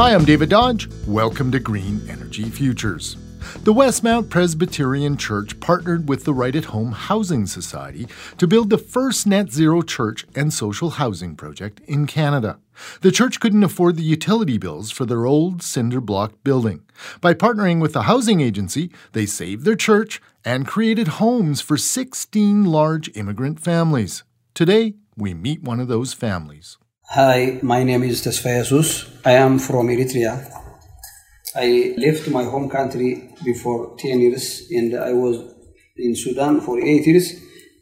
Hi, I'm David Dodge. Welcome to Green Energy Futures. The Westmount Presbyterian Church partnered with the Right at Home Housing Society to build the first net zero church and social housing project in Canada. The church couldn't afford the utility bills for their old cinder block building. By partnering with the housing agency, they saved their church and created homes for 16 large immigrant families. Today, we meet one of those families. Hi, my name is Tesfa Jesus. I am from Eritrea. I left my home country before 10 years and I was in Sudan for 8 years.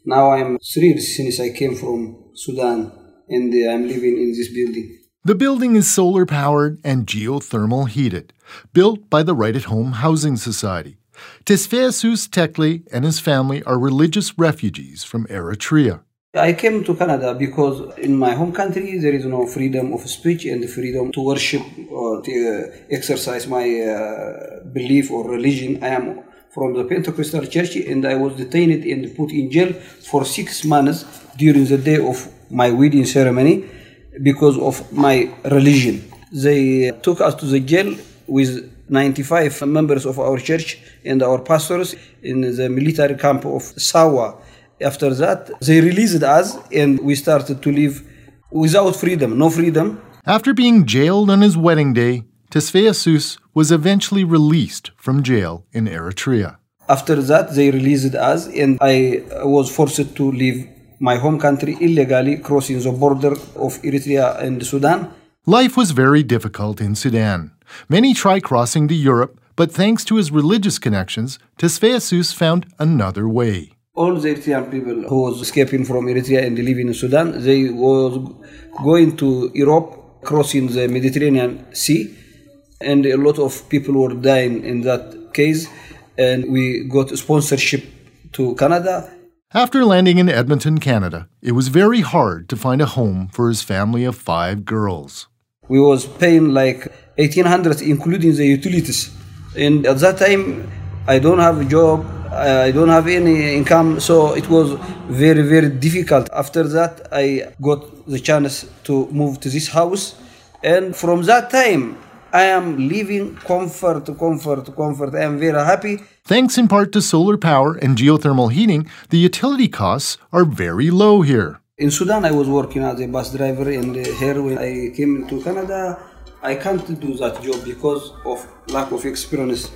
Now I'm 3 years since I came from Sudan and I'm living in this building. The building is solar powered and geothermal heated, built by the Right at Home Housing Society. Tesfeasus Tekle and his family are religious refugees from Eritrea. I came to Canada because in my home country there is no freedom of speech and freedom to worship or to uh, exercise my uh, belief or religion. I am from the Pentecostal church and I was detained and put in jail for six months during the day of my wedding ceremony because of my religion. They took us to the jail with 95 members of our church and our pastors in the military camp of Sawa after that, they released us and we started to live without freedom, no freedom. After being jailed on his wedding day, Tesfeasus was eventually released from jail in Eritrea. After that, they released us and I was forced to leave my home country illegally, crossing the border of Eritrea and Sudan. Life was very difficult in Sudan. Many try crossing to Europe, but thanks to his religious connections, Tesfeasus found another way all the Eritrean people who was escaping from Eritrea and living in Sudan, they was going to Europe, crossing the Mediterranean Sea, and a lot of people were dying in that case. And we got sponsorship to Canada. After landing in Edmonton, Canada, it was very hard to find a home for his family of five girls. We was paying like 1800 including the utilities. And at that time, I don't have a job Uh, I don't have any income, so it was very, very difficult. After that, I got the chance to move to this house, and from that time, I am living comfort, comfort, comfort. I am very happy. Thanks in part to solar power and geothermal heating, the utility costs are very low here. In Sudan, I was working as a bus driver, and uh, here when I came to Canada, I can't do that job because of lack of experience.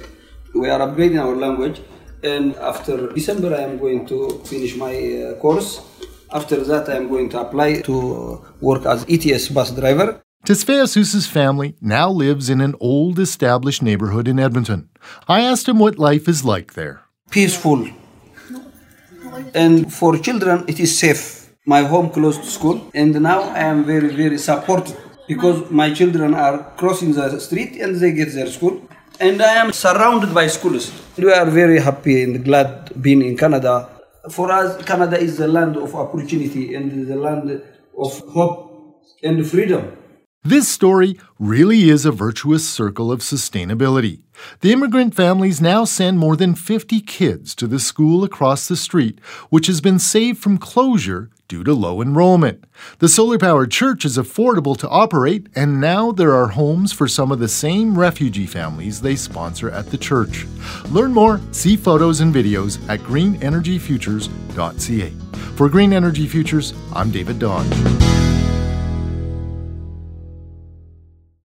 We are upgrading our language and after December I am going to finish my uh, course. After that I am going to apply to work as ETS bus driver. Tesfeasus's family now lives in an old established neighborhood in Edmonton. I asked him what life is like there. Peaceful. And for children it is safe. My home close to school and now I am very very supported because my children are crossing the street and they get their school and I am surrounded by schools. We are very happy and glad being in Canada. For us, Canada is the land of opportunity and the land of hope and freedom. This story really is a virtuous circle of sustainability. The immigrant families now send more than 50 kids to the school across the street, which has been saved from closure due to low enrollment. The solar powered church is affordable to operate, and now there are homes for some of the same refugee families they sponsor at the church. Learn more, see photos and videos at greenenergyfutures.ca. For Green Energy Futures, I'm David Dodge.